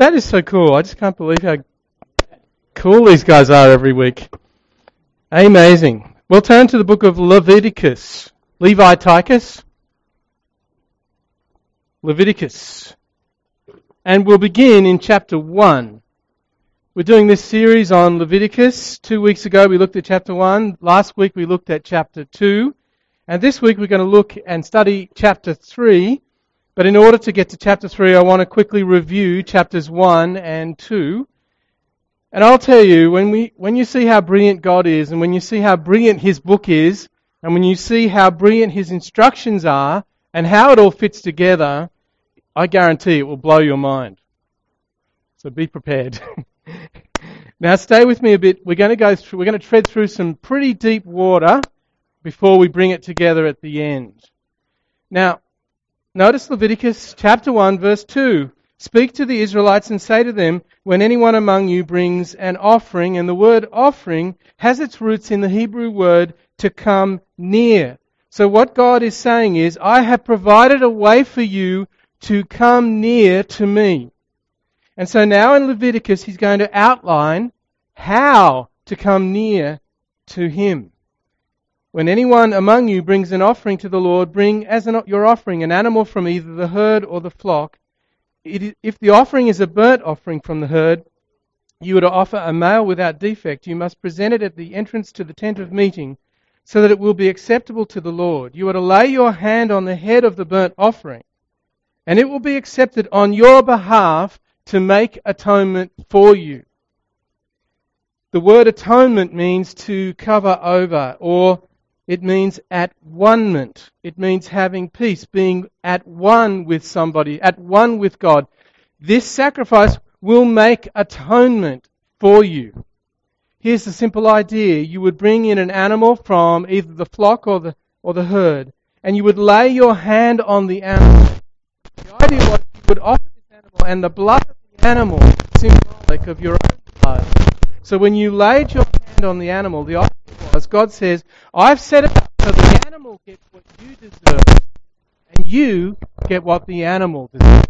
That is so cool. I just can't believe how cool these guys are every week. Amazing. We'll turn to the book of Leviticus. Levi Tychus. Leviticus. And we'll begin in chapter 1. We're doing this series on Leviticus. Two weeks ago we looked at chapter 1. Last week we looked at chapter 2. And this week we're going to look and study chapter 3. But in order to get to chapter 3, I want to quickly review chapters 1 and 2. And I'll tell you, when, we, when you see how brilliant God is, and when you see how brilliant His book is, and when you see how brilliant His instructions are, and how it all fits together, I guarantee it will blow your mind. So be prepared. now stay with me a bit. We're going to go through, we're going to tread through some pretty deep water before we bring it together at the end. Now, Notice Leviticus chapter 1 verse 2. Speak to the Israelites and say to them, when anyone among you brings an offering, and the word offering has its roots in the Hebrew word to come near. So what God is saying is, I have provided a way for you to come near to me. And so now in Leviticus, he's going to outline how to come near to him. When anyone among you brings an offering to the Lord, bring as an, your offering an animal from either the herd or the flock. if the offering is a burnt offering from the herd, you are to offer a male without defect. You must present it at the entrance to the tent of meeting, so that it will be acceptable to the Lord. You are to lay your hand on the head of the burnt offering, and it will be accepted on your behalf to make atonement for you. The word atonement means to cover over or it means at one It means having peace, being at one with somebody, at one with God. This sacrifice will make atonement for you. Here's the simple idea. You would bring in an animal from either the flock or the, or the herd, and you would lay your hand on the animal. The idea was you would offer this animal, and the blood of the animal symbolic of your own blood. So when you laid your on the animal, the was God says, I've set it up so the animal gets what you deserve, and you get what the animal deserves.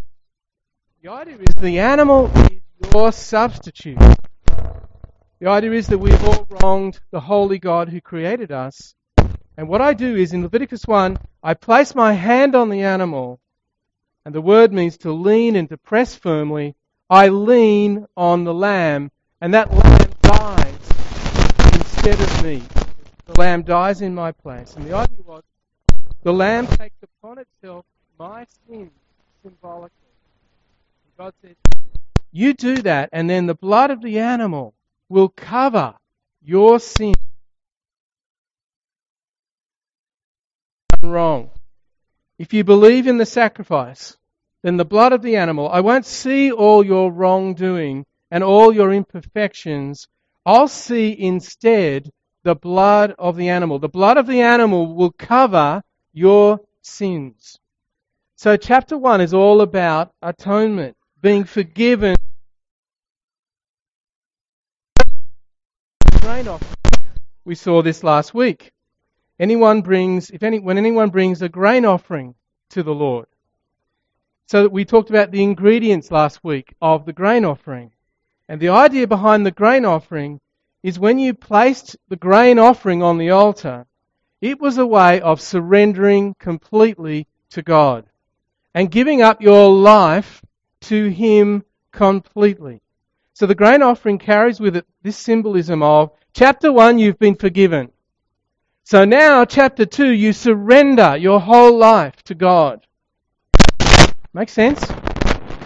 The idea is the animal is your substitute. The idea is that we've all wronged the holy God who created us. And what I do is in Leviticus 1, I place my hand on the animal, and the word means to lean and to press firmly. I lean on the lamb, and that lamb instead of me. The lamb dies in my place. And the idea was the lamb takes upon itself my sin symbolically. And God says, You do that, and then the blood of the animal will cover your sin. Wrong. If you believe in the sacrifice, then the blood of the animal, I won't see all your wrongdoing and all your imperfections. I'll see instead the blood of the animal. The blood of the animal will cover your sins. So chapter 1 is all about atonement, being forgiven. We saw this last week. Anyone brings, if any, when anyone brings a grain offering to the Lord. So we talked about the ingredients last week of the grain offering. And the idea behind the grain offering is when you placed the grain offering on the altar, it was a way of surrendering completely to God and giving up your life to Him completely. So the grain offering carries with it this symbolism of chapter 1, you've been forgiven. So now, chapter 2, you surrender your whole life to God. Makes sense?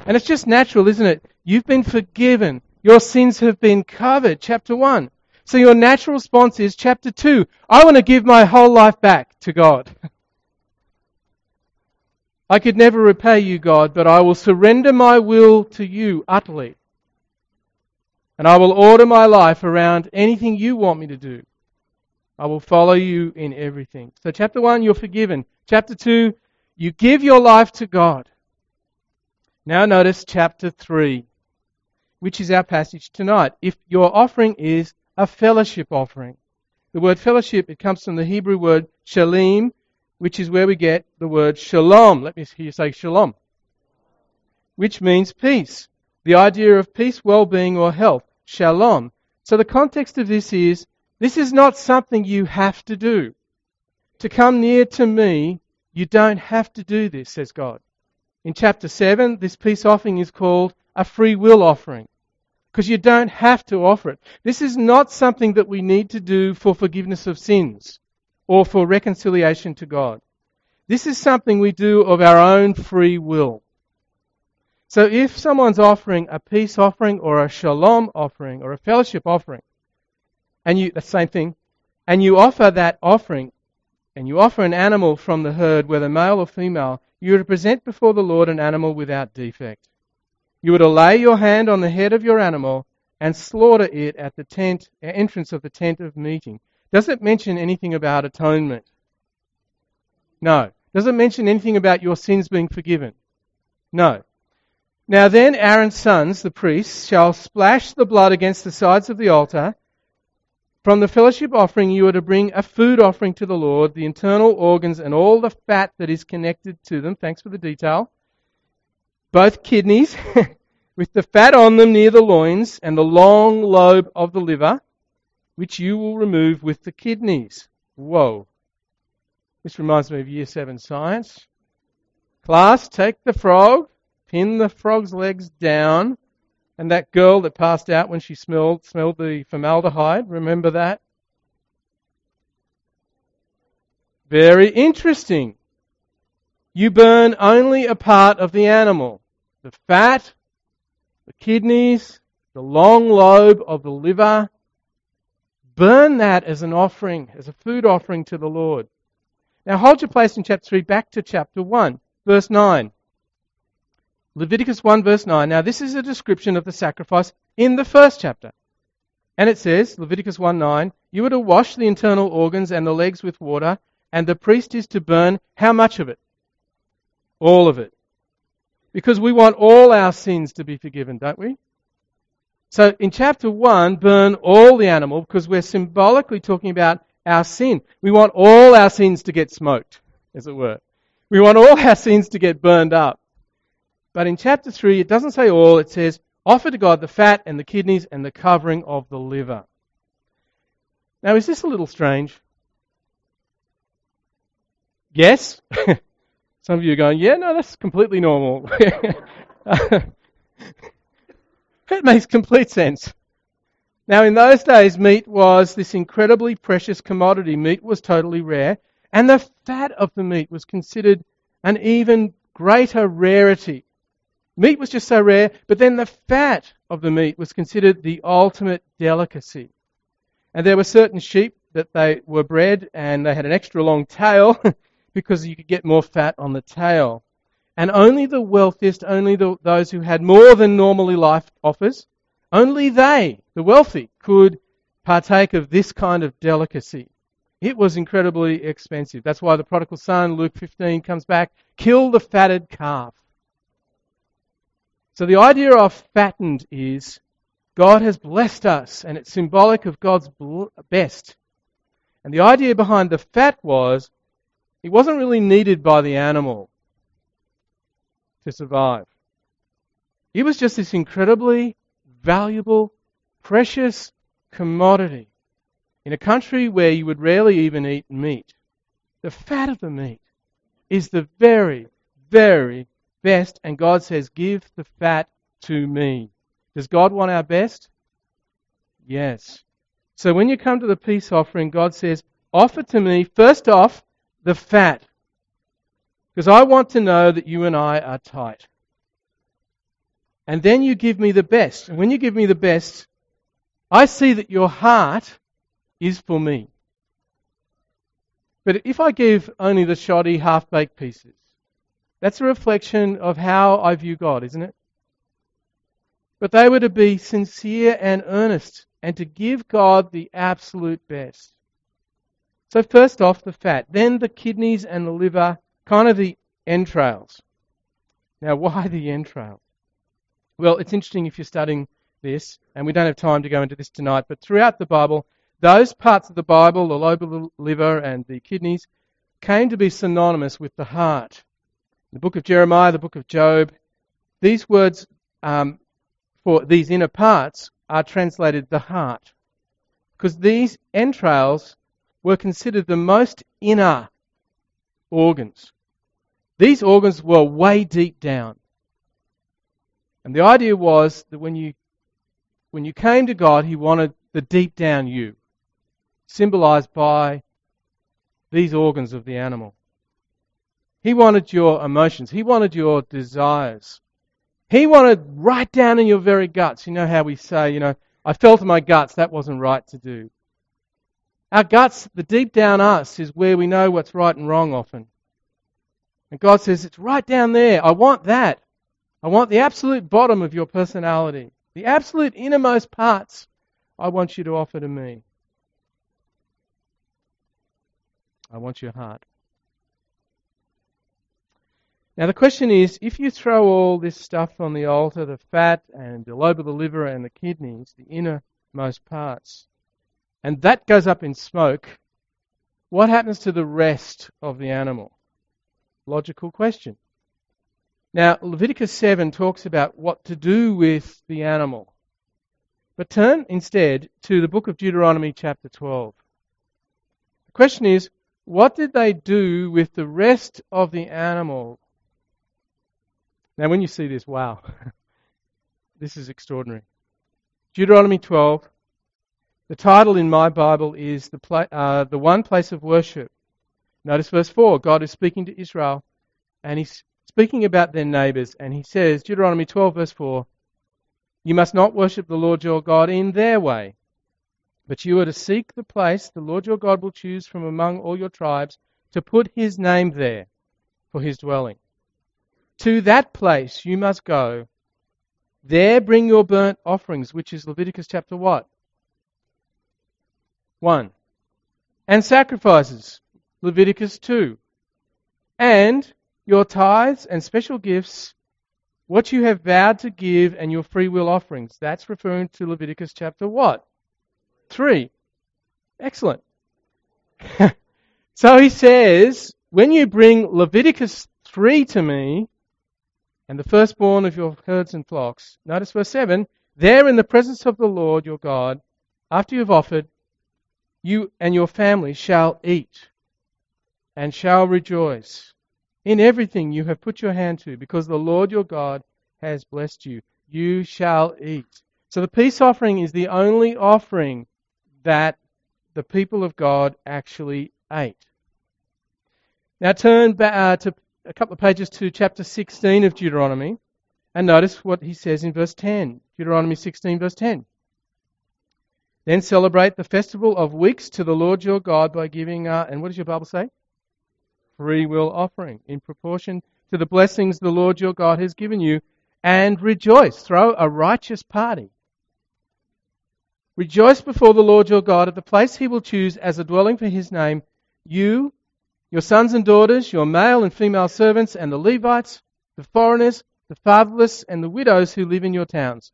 And it's just natural, isn't it? You've been forgiven. Your sins have been covered. Chapter 1. So your natural response is chapter 2. I want to give my whole life back to God. I could never repay you, God, but I will surrender my will to you utterly. And I will order my life around anything you want me to do. I will follow you in everything. So, chapter 1, you're forgiven. Chapter 2, you give your life to God. Now, notice chapter 3 which is our passage tonight. If your offering is a fellowship offering, the word fellowship, it comes from the Hebrew word shalim, which is where we get the word shalom. Let me hear you say shalom, which means peace. The idea of peace, well-being, or health. Shalom. So the context of this is, this is not something you have to do. To come near to me, you don't have to do this, says God. In chapter 7, this peace offering is called a free will offering. Because you don't have to offer it. This is not something that we need to do for forgiveness of sins or for reconciliation to God. This is something we do of our own free will. So if someone's offering a peace offering or a shalom offering or a fellowship offering, and you, the same thing, and you offer that offering, and you offer an animal from the herd, whether male or female, you are to present before the Lord an animal without defect. You were to lay your hand on the head of your animal and slaughter it at the tent, uh, entrance of the tent of meeting. Does it mention anything about atonement? No. Does it mention anything about your sins being forgiven? No. Now then, Aaron's sons, the priests, shall splash the blood against the sides of the altar. From the fellowship offering, you are to bring a food offering to the Lord, the internal organs and all the fat that is connected to them. Thanks for the detail. Both kidneys, with the fat on them near the loins, and the long lobe of the liver, which you will remove with the kidneys. Whoa. This reminds me of Year 7 science. Class, take the frog, pin the frog's legs down, and that girl that passed out when she smelled, smelled the formaldehyde, remember that? Very interesting. You burn only a part of the animal. The fat, the kidneys, the long lobe of the liver. Burn that as an offering, as a food offering to the Lord. Now hold your place in chapter 3 back to chapter 1, verse 9. Leviticus 1 verse 9. Now this is a description of the sacrifice in the first chapter. And it says, Leviticus 1 9, you are to wash the internal organs and the legs with water, and the priest is to burn how much of it? All of it. Because we want all our sins to be forgiven, don't we? So in chapter 1, burn all the animal because we're symbolically talking about our sin. We want all our sins to get smoked, as it were. We want all our sins to get burned up. But in chapter 3, it doesn't say all, it says, offer to God the fat and the kidneys and the covering of the liver. Now, is this a little strange? Yes? Some of you are going, yeah, no, that's completely normal. that makes complete sense. Now, in those days, meat was this incredibly precious commodity. Meat was totally rare, and the fat of the meat was considered an even greater rarity. Meat was just so rare, but then the fat of the meat was considered the ultimate delicacy. And there were certain sheep that they were bred and they had an extra long tail because you could get more fat on the tail. And only the wealthiest, only the, those who had more than normally life offers, only they, the wealthy, could partake of this kind of delicacy. It was incredibly expensive. That's why the prodigal son, Luke 15, comes back, kill the fatted calf. So the idea of fattened is God has blessed us, and it's symbolic of God's best. And the idea behind the fat was it wasn't really needed by the animal to survive. He was just this incredibly valuable, precious commodity in a country where you would rarely even eat meat. The fat of the meat is the very, very best, and God says, Give the fat to me. Does God want our best? Yes. So when you come to the peace offering, God says, Offer to me, first off, the fat. Because I want to know that you and I are tight. And then you give me the best. And when you give me the best, I see that your heart is for me. But if I give only the shoddy, half baked pieces, that's a reflection of how I view God, isn't it? But they were to be sincere and earnest and to give God the absolute best. So, first off, the fat, then the kidneys and the liver, kind of the entrails. Now, why the entrails? Well, it's interesting if you're studying this, and we don't have time to go into this tonight, but throughout the Bible, those parts of the Bible, the liver and the kidneys, came to be synonymous with the heart the book of Jeremiah, the book of Job, these words um, for these inner parts are translated the heart. Because these entrails were considered the most inner organs. These organs were way deep down. And the idea was that when you, when you came to God, He wanted the deep down you, symbolized by these organs of the animal. He wanted your emotions. He wanted your desires. He wanted right down in your very guts. You know how we say, you know, I felt in my guts that wasn't right to do. Our guts, the deep down us, is where we know what's right and wrong often. And God says, it's right down there. I want that. I want the absolute bottom of your personality, the absolute innermost parts. I want you to offer to me. I want your heart. Now the question is, if you throw all this stuff on the altar, the fat and the lobe of the liver and the kidneys, the innermost parts, and that goes up in smoke, what happens to the rest of the animal? Logical question. Now, Leviticus 7 talks about what to do with the animal. But turn instead to the book of Deuteronomy, chapter 12. The question is, what did they do with the rest of the animal? Now, when you see this, wow, this is extraordinary. Deuteronomy 12. The title in my Bible is the, pla- uh, the One Place of Worship. Notice verse 4. God is speaking to Israel, and he's speaking about their neighbors, and he says, Deuteronomy 12, verse 4, You must not worship the Lord your God in their way, but you are to seek the place the Lord your God will choose from among all your tribes to put his name there for his dwelling. To that place you must go. There bring your burnt offerings, which is Leviticus chapter what? 1. And sacrifices, Leviticus 2. And your tithes and special gifts, what you have vowed to give, and your free will offerings. That's referring to Leviticus chapter what? 3. Excellent. so he says, when you bring Leviticus 3 to me, and the firstborn of your herds and flocks. Notice verse 7 There in the presence of the Lord your God, after you have offered, you and your family shall eat and shall rejoice in everything you have put your hand to, because the Lord your God has blessed you. You shall eat. So the peace offering is the only offering that the people of God actually ate. Now turn back uh, to a couple of pages to chapter 16 of Deuteronomy and notice what he says in verse 10. Deuteronomy 16, verse 10. Then celebrate the festival of weeks to the Lord your God by giving, uh, and what does your Bible say? Free will offering in proportion to the blessings the Lord your God has given you, and rejoice. Throw a righteous party. Rejoice before the Lord your God at the place he will choose as a dwelling for his name, you your sons and daughters, your male and female servants, and the Levites, the foreigners, the fatherless, and the widows who live in your towns.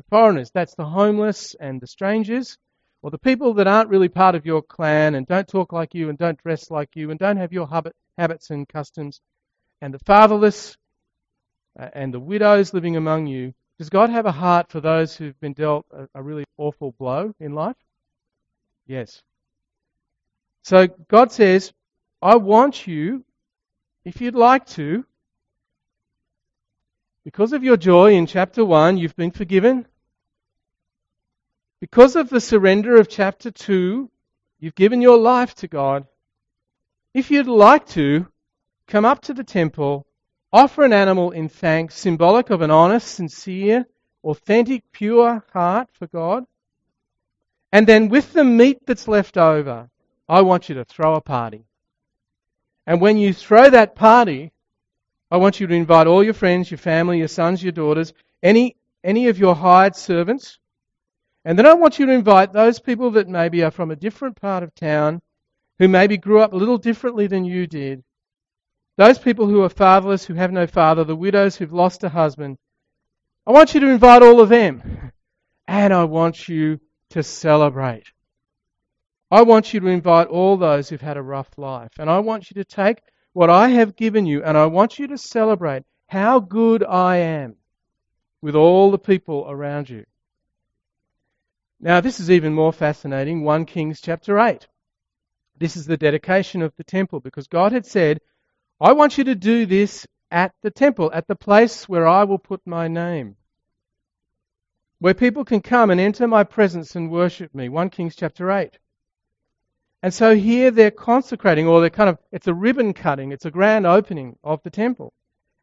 The foreigners, that's the homeless and the strangers, or the people that aren't really part of your clan and don't talk like you and don't dress like you and don't have your habit, habits and customs. And the fatherless uh, and the widows living among you. Does God have a heart for those who've been dealt a, a really awful blow in life? Yes. So God says, I want you, if you'd like to, because of your joy in chapter 1, you've been forgiven. Because of the surrender of chapter 2, you've given your life to God. If you'd like to, come up to the temple, offer an animal in thanks, symbolic of an honest, sincere, authentic, pure heart for God. And then with the meat that's left over, I want you to throw a party. And when you throw that party, I want you to invite all your friends, your family, your sons, your daughters, any, any of your hired servants. And then I want you to invite those people that maybe are from a different part of town, who maybe grew up a little differently than you did. Those people who are fatherless, who have no father, the widows who've lost a husband. I want you to invite all of them. And I want you to celebrate. I want you to invite all those who've had a rough life. And I want you to take what I have given you and I want you to celebrate how good I am. with all the people around you. Now, this is even more fascinating. 1 Kings chapter 8. This is the dedication of the temple because God had said, I want you to do this at the temple, at the place where I will put my name. Where people can come and enter my presence and worship me. 1 Kings chapter 8. And so here they're consecrating, or they're kind of, it's a ribbon cutting, it's a grand opening of the temple.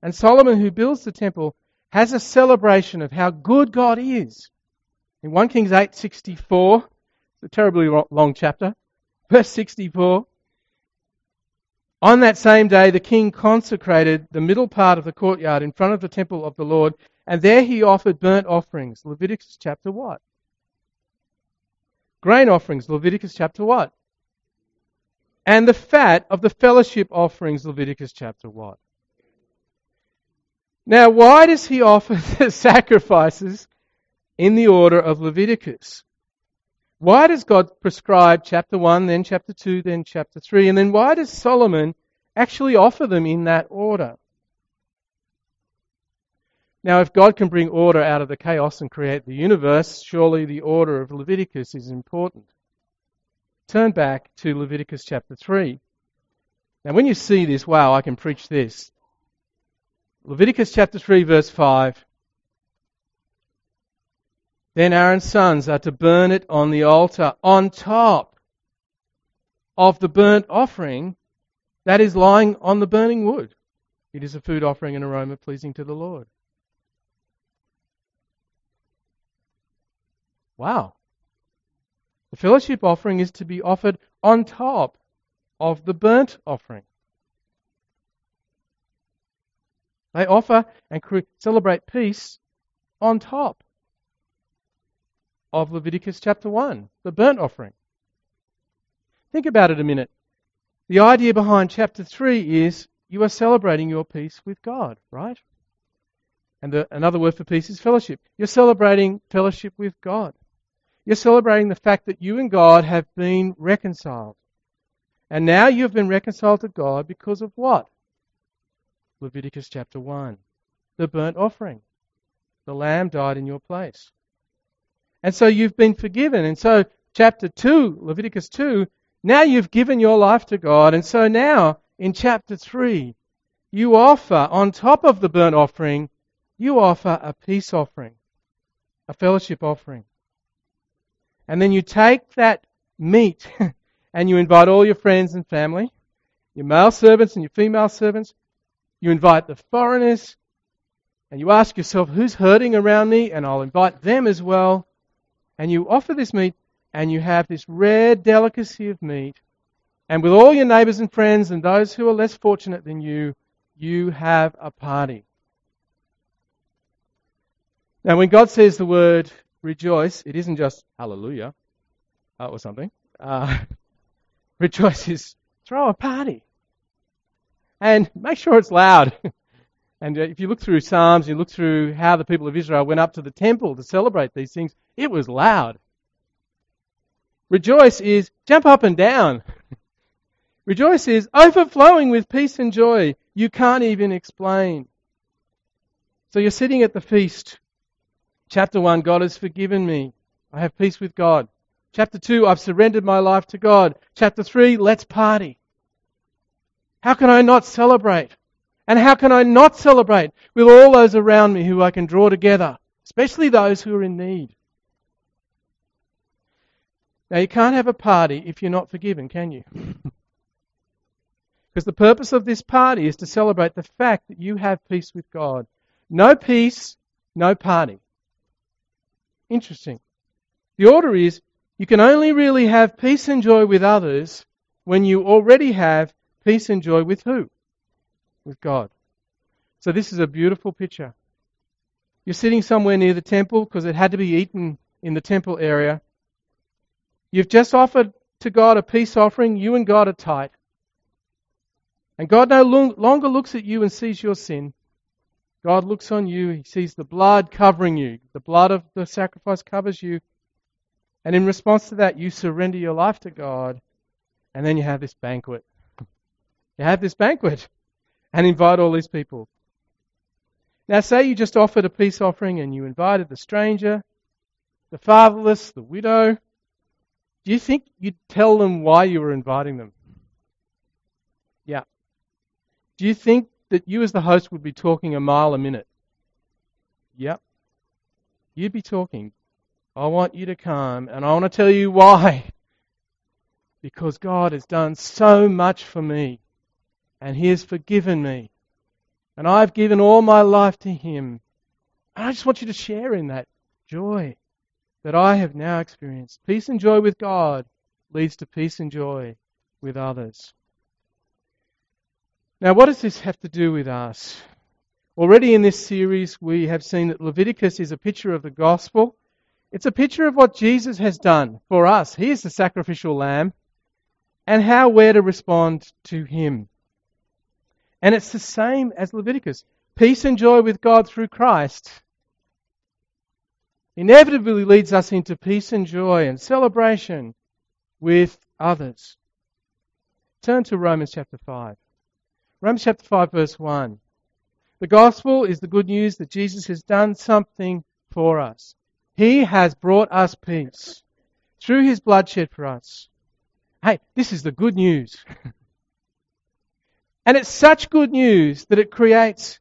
And Solomon, who builds the temple, has a celebration of how good God is. In 1 Kings 8:64, it's a terribly long chapter, verse 64. On that same day, the king consecrated the middle part of the courtyard in front of the temple of the Lord, and there he offered burnt offerings. Leviticus chapter what? Grain offerings. Leviticus chapter what? And the fat of the fellowship offerings. Leviticus chapter what? Now, why does he offer the sacrifices in the order of Leviticus? Why does God prescribe chapter 1, then chapter 2, then chapter 3? And then why does Solomon actually offer them in that order? Now, if God can bring order out of the chaos and create the universe, surely the order of Leviticus is important. Turn back to Leviticus chapter 3. Now, when you see this, wow, I can preach this. Leviticus chapter 3, verse 5. Then Aaron's sons are to burn it on the altar on top of the burnt offering that is lying on the burning wood. It is a food offering and aroma pleasing to the Lord. Wow. The fellowship offering is to be offered on top of the burnt offering. They offer and celebrate peace on top of Leviticus chapter 1, the burnt offering. Think about it a minute. The idea behind chapter 3 is you are celebrating your peace with God, right? And the, another word for peace is fellowship. You're celebrating fellowship with God. You're celebrating the fact that you and God have been reconciled. And now you've been reconciled to God because of what? Leviticus chapter 1. The burnt offering. The lamb died in your place. And so you've been forgiven. And so, chapter 2, Leviticus 2, now you've given your life to God. And so now, in chapter 3, you offer, on top of the burnt offering, you offer a peace offering, a fellowship offering. And then you take that meat and you invite all your friends and family, your male servants and your female servants, you invite the foreigners and you ask yourself, who's hurting around me? And I'll invite them as well. And you offer this meat and you have this rare delicacy of meat. And with all your neighbors and friends and those who are less fortunate than you, you have a party. Now, when God says the word rejoice, it isn't just hallelujah uh, or something. Uh, rejoice is throw a party and make sure it's loud. and uh, if you look through Psalms, you look through how the people of Israel went up to the temple to celebrate these things, it was loud. Rejoice is jump up and down. Rejoice is overflowing with peace and joy you can't even explain. So you're sitting at the feast. Chapter 1, God has forgiven me. I have peace with God. Chapter 2, I've surrendered my life to God. Chapter 3, let's party. How can I not celebrate? And how can I not celebrate with all those around me who I can draw together, especially those who are in need? Now, you can't have a party if you're not forgiven, can you? because the purpose of this party is to celebrate the fact that you have peace with God. No peace, no party. Interesting. The order is you can only really have peace and joy with others when you already have Peace and joy with who? With God. So this is a beautiful picture. You're sitting somewhere near the temple because it had to be eaten in the temple area. You've just offered to God a peace offering. You and God are tight. And God no longer looks at you and sees your sin. God looks on you. He sees the blood covering you. The blood of the sacrifice covers you. And in response to that, you surrender your life to God. And then you have this banquet. You have this banquet and invite all these people. Now, say you just offered a peace offering and you invited the stranger, the fatherless, the widow. Do you think you'd tell them why you were inviting them? Yeah. Do you think that you, as the host, would be talking a mile a minute? Yep. You'd be talking. I want you to come, and I want to tell you why. Because God has done so much for me, and He has forgiven me, and I've given all my life to Him. And I just want you to share in that joy that I have now experienced. Peace and joy with God leads to peace and joy with others. Now, what does this have to do with us? Already in this series, we have seen that Leviticus is a picture of the gospel. It's a picture of what Jesus has done for us. He is the sacrificial lamb and how we're to respond to him. And it's the same as Leviticus. Peace and joy with God through Christ inevitably leads us into peace and joy and celebration with others. Turn to Romans chapter 5. Romans chapter 5, verse 1. The gospel is the good news that Jesus has done something for us. He has brought us peace through his bloodshed for us. Hey, this is the good news. and it's such good news that it creates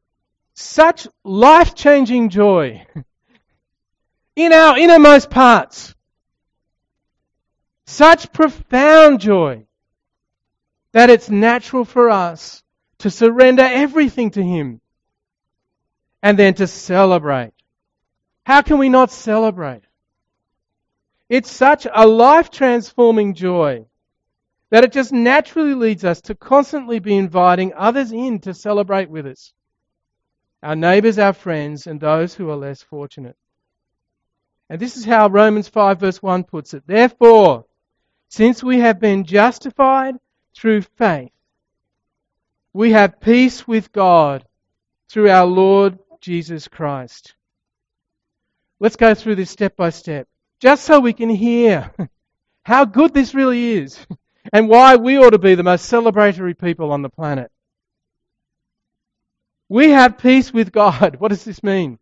such life changing joy in our innermost parts. Such profound joy that it's natural for us to surrender everything to Him and then to celebrate. How can we not celebrate? It's such a life transforming joy that it just naturally leads us to constantly be inviting others in to celebrate with us. Our neighbours, our friends, and those who are less fortunate. And this is how Romans 5 verse 1 puts it. Therefore, since we have been justified through faith, we have peace with God through our Lord Jesus Christ. Let's go through this step by step, just so we can hear how good this really is and why we ought to be the most celebratory people on the planet. We have peace with God. What does this mean?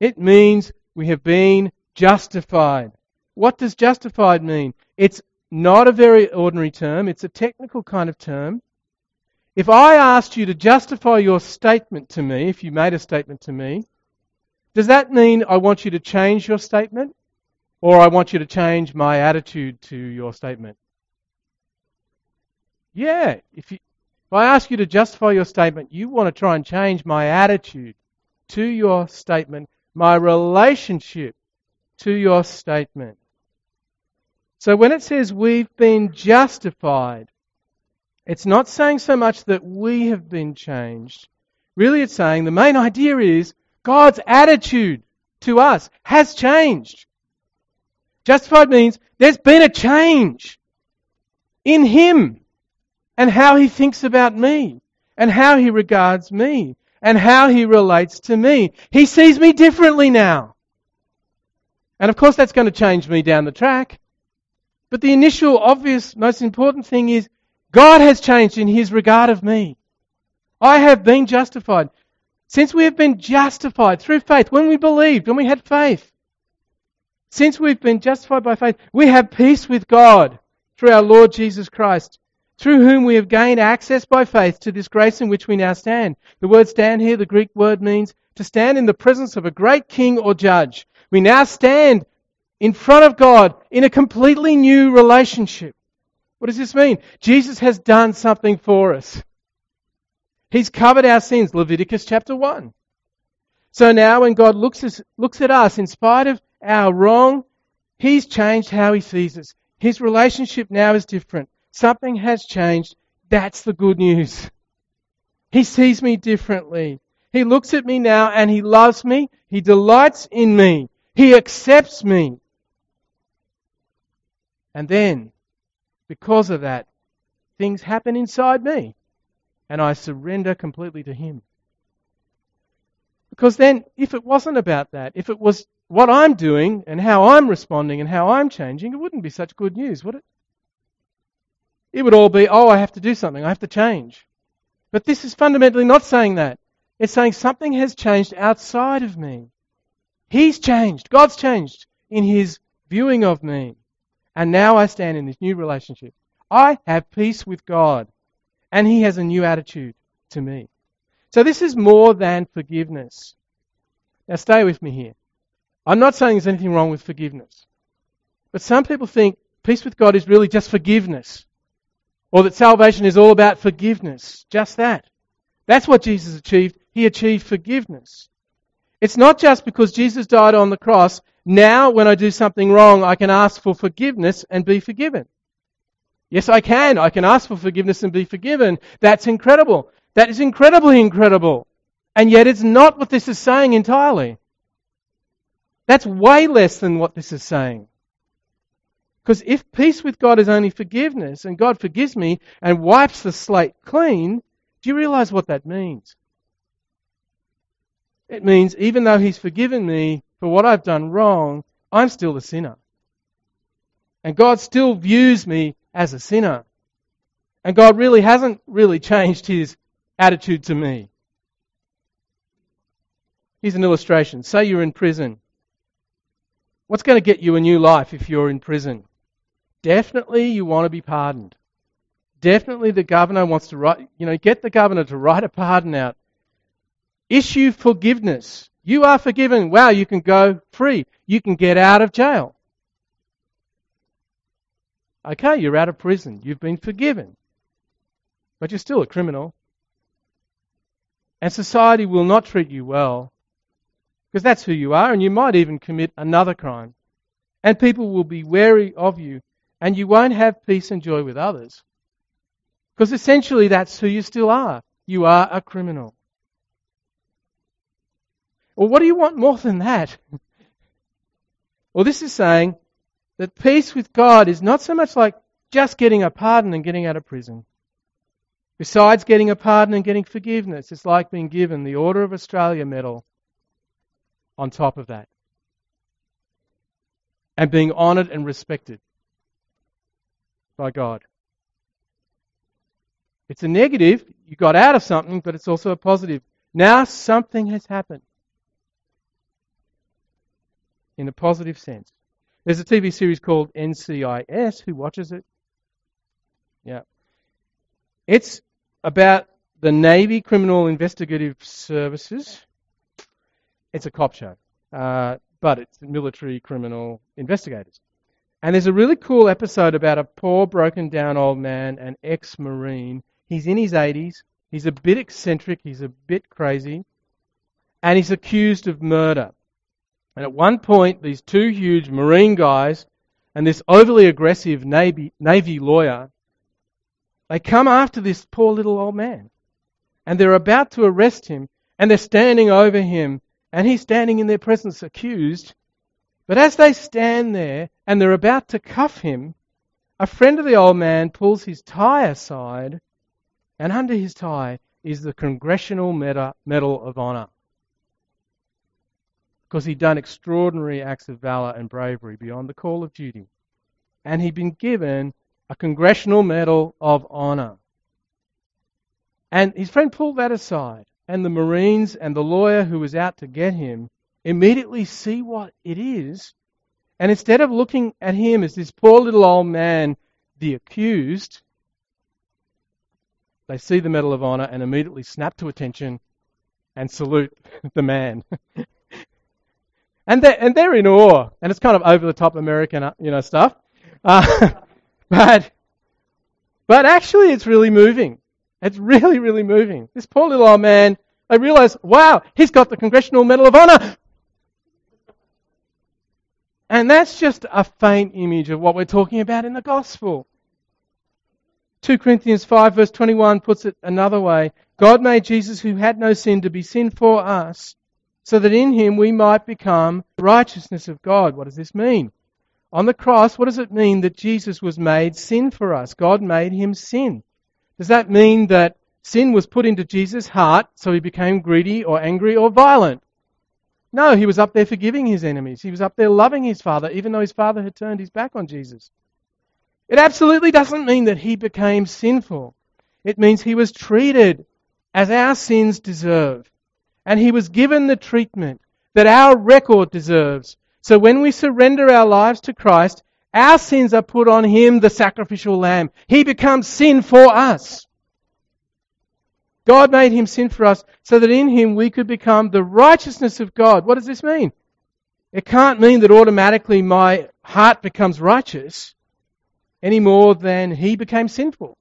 It means we have been justified. What does justified mean? It's not a very ordinary term, it's a technical kind of term. If I asked you to justify your statement to me, if you made a statement to me, does that mean I want you to change your statement? Or I want you to change my attitude to your statement? Yeah, if, you, if I ask you to justify your statement, you want to try and change my attitude to your statement, my relationship to your statement. So when it says we've been justified, it's not saying so much that we have been changed. Really, it's saying the main idea is God's attitude to us has changed. Justified means there's been a change in Him and how He thinks about me and how He regards me and how He relates to me. He sees me differently now. And of course, that's going to change me down the track. But the initial, obvious, most important thing is God has changed in His regard of me. I have been justified. Since we have been justified through faith, when we believed, when we had faith, since we've been justified by faith, we have peace with God through our Lord Jesus Christ, through whom we have gained access by faith to this grace in which we now stand. The word stand here, the Greek word means to stand in the presence of a great king or judge. We now stand in front of God in a completely new relationship. What does this mean? Jesus has done something for us. He's covered our sins, Leviticus chapter 1. So now when God looks, looks at us, in spite of our wrong, He's changed how He sees us. His relationship now is different. Something has changed. That's the good news. He sees me differently. He looks at me now and He loves me. He delights in me. He accepts me. And then, because of that, things happen inside me. And I surrender completely to Him. Because then, if it wasn't about that, if it was what I'm doing and how I'm responding and how I'm changing, it wouldn't be such good news, would it? It would all be, oh, I have to do something, I have to change. But this is fundamentally not saying that. It's saying something has changed outside of me. He's changed. God's changed in his viewing of me. And now I stand in this new relationship. I have peace with God. And he has a new attitude to me. So this is more than forgiveness. Now stay with me here. I'm not saying there's anything wrong with forgiveness. But some people think peace with God is really just forgiveness. Or that salvation is all about forgiveness. Just that. That's what Jesus achieved. He achieved forgiveness. It's not just because Jesus died on the cross, now when I do something wrong, I can ask for forgiveness and be forgiven. Yes, I can. I can ask for forgiveness and be forgiven. That's incredible. That is incredibly incredible. And yet it's not what this is saying entirely. That's way less than what this is saying. Because if peace with God is only forgiveness, and God forgives me and wipes the slate clean, do you realize what that means? It means even though He's forgiven me for what I've done wrong, I'm still a sinner. And God still views me as a sinner. And God really hasn't really changed His attitude to me. Here's an illustration. Say you're in prison. What's going to get you a new life if you're in prison? Definitely you want to be pardoned. Definitely the governor wants to write, you know, get the governor to write a pardon out. Issue forgiveness. You are forgiven. Wow, you can go free. You can get out of jail. Okay, you're out of prison. You've been forgiven. But you're still a criminal. And society will not treat you well because that's who you are, and you might even commit another crime. And people will be wary of you, and you won't have peace and joy with others. Because essentially that's who you still are. You are a criminal. Well, what do you want more than that? well, this is saying that peace with God is not so much like just getting a pardon and getting out of prison. Besides getting a pardon and getting forgiveness, it's like being given the Order of Australia medal on top of that. And being honoured and respected by God. It's a negative. You got out of something, but it's also a positive. Now something has happened. In a positive sense. There's a TV series called NCIS. Who watches it? Yeah. It's about the Navy Criminal Investigative Services. It's a cop show, uh, but it's military criminal investigators. And there's a really cool episode about a poor, broken down old man, an ex Marine. He's in his 80s. He's a bit eccentric. He's a bit crazy. And he's accused of murder. And at one point, these two huge Marine guys and this overly aggressive Navy, Navy lawyer they come after this poor little old man. And they're about to arrest him. And they're standing over him. And he's standing in their presence accused. But as they stand there and they're about to cuff him, a friend of the old man pulls his tie aside. And under his tie is the Congressional Medal of Honor. Because he'd done extraordinary acts of valor and bravery beyond the call of duty. And he'd been given a Congressional Medal of Honor. And his friend pulled that aside, and the Marines and the lawyer who was out to get him immediately see what it is. And instead of looking at him as this poor little old man, the accused, they see the Medal of Honor and immediately snap to attention and salute the man. and, they're, and they're in awe. And it's kind of over the top American, uh, you know, stuff. Uh, But, but actually, it's really moving. It's really, really moving. This poor little old man, I realize, wow, he's got the Congressional Medal of Honor. And that's just a faint image of what we're talking about in the gospel. 2 Corinthians 5 verse 21 puts it another way. God made Jesus who had no sin to be sin for us so that in him we might become the righteousness of God. What does this mean? On the cross, what does it mean that Jesus was made sin for us? God made him sin. Does that mean that sin was put into Jesus' heart so he became greedy or angry or violent? No, he was up there forgiving his enemies. He was up there loving his father, even though his father had turned his back on Jesus. It absolutely doesn't mean that he became sinful. It means he was treated as our sins deserve. And he was given the treatment that our record deserves. So when we surrender our lives to Christ, our sins are put on him, the sacrificial lamb. He becomes sin for us. God made him sin for us so that in him we could become the righteousness of God. What does this mean? It can't mean that automatically my heart becomes righteous any more than he became sinful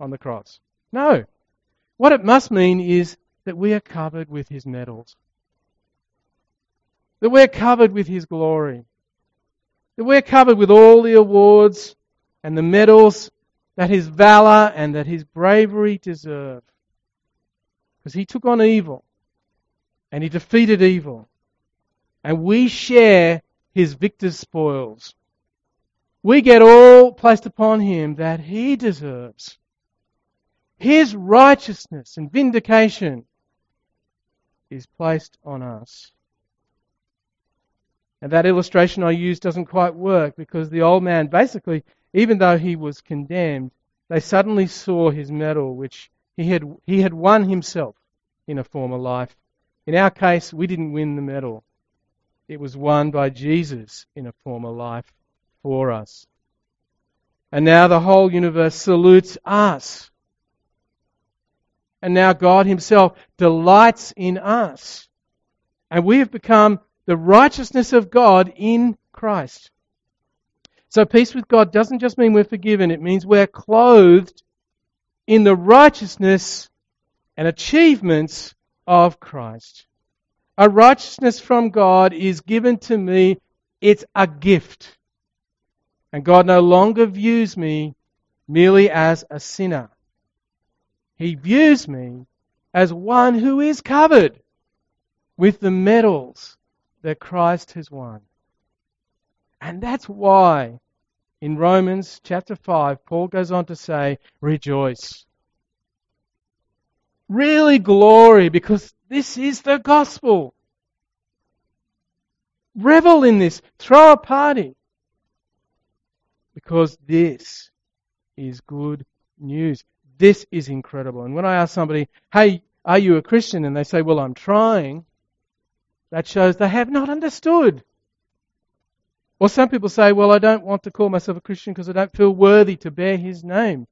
on the cross. No. What it must mean is that we are covered with his medals. That we're covered with his glory. That we're covered with all the awards and the medals that his valor and that his bravery deserve. Because he took on evil and he defeated evil. And we share his victor's spoils. We get all placed upon him that he deserves. His righteousness and vindication is placed on us. And that illustration I use doesn't quite work because the old man basically, even though he was condemned, they suddenly saw his medal, which he had, he had won himself in a former life. In our case, we didn't win the medal. It was won by Jesus in a former life for us. And now the whole universe salutes us. And now God Himself delights in us. And we have become the righteousness of God in Christ. So peace with God doesn't just mean we're forgiven, it means we're clothed in the righteousness and achievements of Christ. A righteousness from God is given to me, it's a gift. And God no longer views me merely as a sinner. He views me as one who is covered with the medals that Christ has won. And that's why in Romans chapter 5, Paul goes on to say, rejoice. Really glory because this is the gospel. Revel in this. Throw a party. Because this is good news. This is incredible. And when I ask somebody, hey, are you a Christian? And they say, well, I'm trying. That shows they have not understood. Or some people say, well, I don't want to call myself a Christian because I don't feel worthy to bear his name.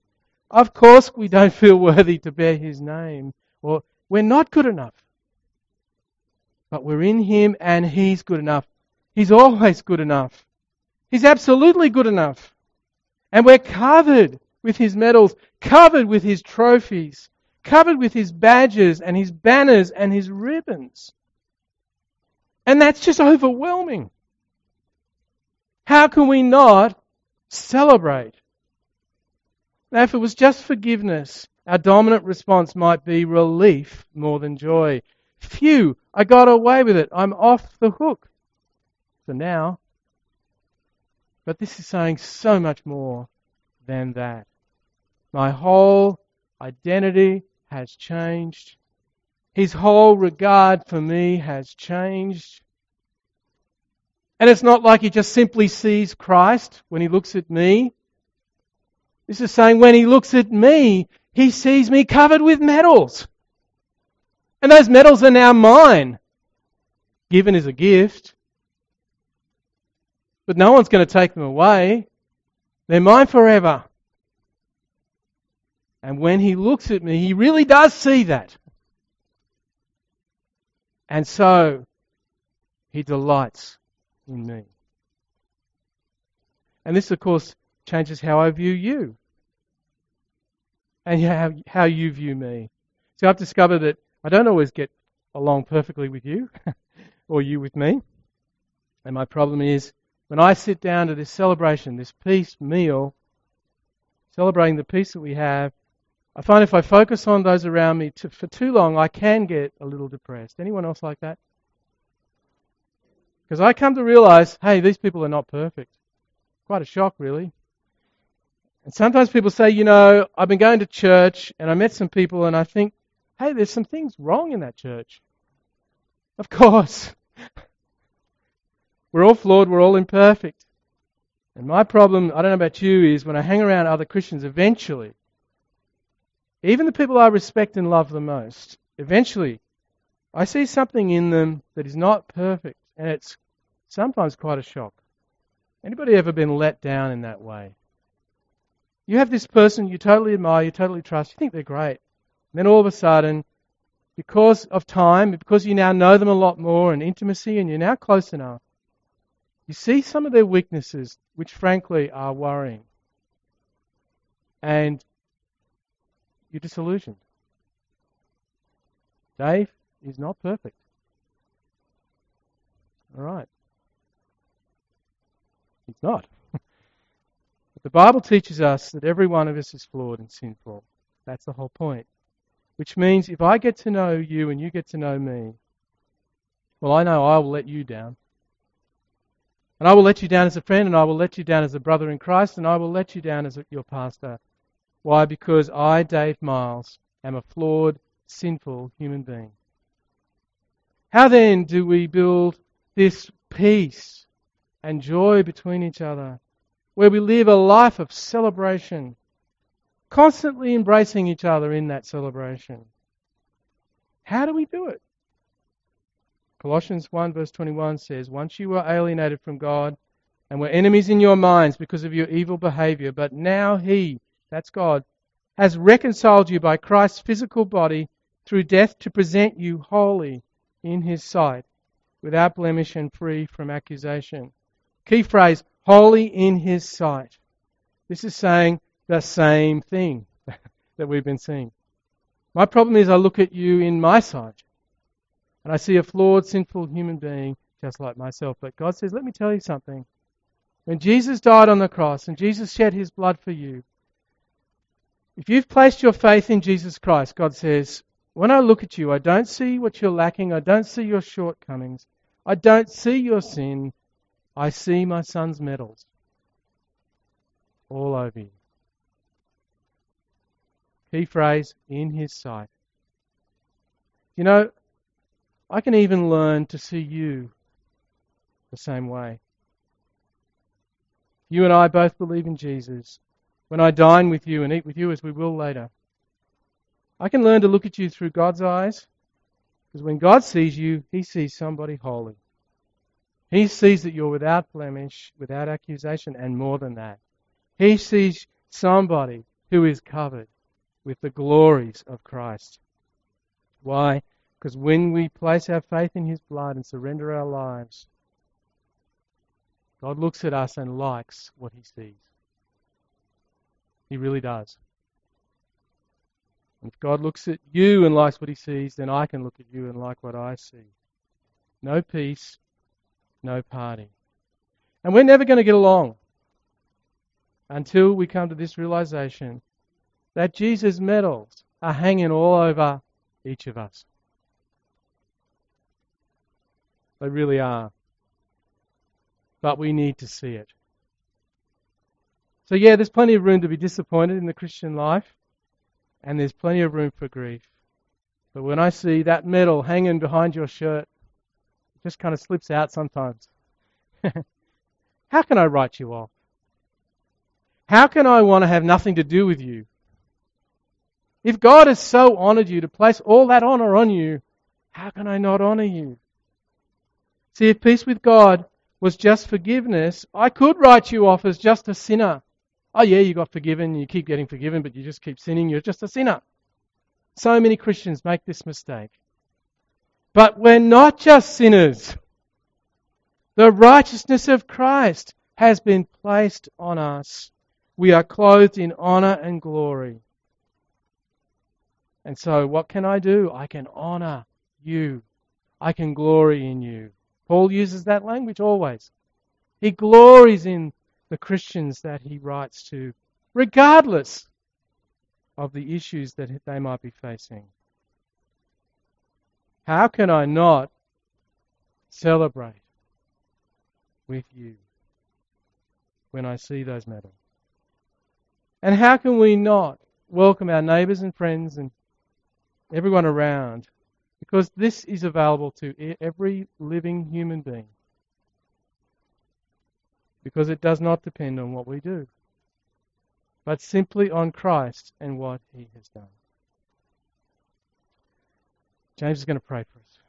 Of course we don't feel worthy to bear his name. Or we're not good enough. But we're in him and he's good enough. He's always good enough. He's absolutely good enough. And we're covered with his medals, covered with his trophies, covered with his badges and his banners and his ribbons. And that's just overwhelming. How can we not celebrate? Now, if it was just forgiveness, our dominant response might be relief more than joy. Phew, I got away with it. I'm off the hook for now. But this is saying so much more than that. My whole identity has changed. His whole regard for me has changed. And it's not like he just simply sees Christ when he looks at me. This is saying when he looks at me, he sees me covered with medals. And those medals are now mine, given as a gift. But no one's going to take them away. They're mine forever. And when he looks at me, he really does see that. And so, he delights in me. And this, of course, changes how I view you and how, how you view me. So I've discovered that I don't always get along perfectly with you or you with me. And my problem is when I sit down to this celebration, this peace meal, celebrating the peace that we have, I find if I focus on those around me to, for too long, I can get a little depressed. Anyone else like that? Because I come to realize, hey, these people are not perfect. Quite a shock, really. And sometimes people say, you know, I've been going to church and I met some people and I think, hey, there's some things wrong in that church. Of course. we're all flawed, we're all imperfect. And my problem, I don't know about you, is when I hang around other Christians, eventually, even the people I respect and love the most, eventually, I see something in them that is not perfect, and it's sometimes quite a shock. Anybody ever been let down in that way? You have this person you totally admire, you totally trust, you think they're great. And then all of a sudden, because of time, because you now know them a lot more and intimacy, and you're now close enough, you see some of their weaknesses, which frankly are worrying. And you're disillusioned. Dave is not perfect. All right. He's not. but the Bible teaches us that every one of us is flawed and sinful. That's the whole point. Which means if I get to know you and you get to know me, well, I know I will let you down. And I will let you down as a friend, and I will let you down as a brother in Christ, and I will let you down as your pastor. Why? Because I, Dave Miles, am a flawed, sinful human being. How then do we build this peace and joy between each other, where we live a life of celebration, constantly embracing each other in that celebration? How do we do it? Colossians 1 verse 21 says, Once you were alienated from God and were enemies in your minds because of your evil behavior, but now He, that's God, has reconciled you by Christ's physical body through death to present you holy in His sight, without blemish and free from accusation. Key phrase, holy in His sight. This is saying the same thing that we've been seeing. My problem is I look at you in my sight and I see a flawed, sinful human being just like myself. But God says, let me tell you something. When Jesus died on the cross and Jesus shed his blood for you, if you've placed your faith in Jesus Christ, God says, when I look at you, I don't see what you're lacking. I don't see your shortcomings. I don't see your sin. I see my son's medals all over you. Key phrase, in his sight. You know, I can even learn to see you the same way. You and I both believe in Jesus. When I dine with you and eat with you, as we will later, I can learn to look at you through God's eyes. Because when God sees you, He sees somebody holy. He sees that you're without blemish, without accusation, and more than that. He sees somebody who is covered with the glories of Christ. Why? Because when we place our faith in His blood and surrender our lives, God looks at us and likes what He sees. He really does. And if God looks at you and likes what He sees, then I can look at you and like what I see. No peace, no party. And we're never going to get along until we come to this realization that Jesus' medals are hanging all over each of us. They really are. But we need to see it. So, yeah, there's plenty of room to be disappointed in the Christian life, and there's plenty of room for grief. But when I see that medal hanging behind your shirt, it just kind of slips out sometimes. How can I write you off? How can I want to have nothing to do with you? If God has so honored you to place all that honor on you, how can I not honor you? See, if peace with God was just forgiveness, I could write you off as just a sinner. Oh, yeah, you got forgiven, you keep getting forgiven, but you just keep sinning, you're just a sinner. So many Christians make this mistake. But we're not just sinners. The righteousness of Christ has been placed on us. We are clothed in honor and glory. And so, what can I do? I can honor you. I can glory in you. Paul uses that language always. He glories in the Christians that he writes to, regardless of the issues that they might be facing. How can I not celebrate with you when I see those medals? And how can we not welcome our neighbours and friends and everyone around because this is available to every living human being. Because it does not depend on what we do, but simply on Christ and what he has done. James is going to pray for us.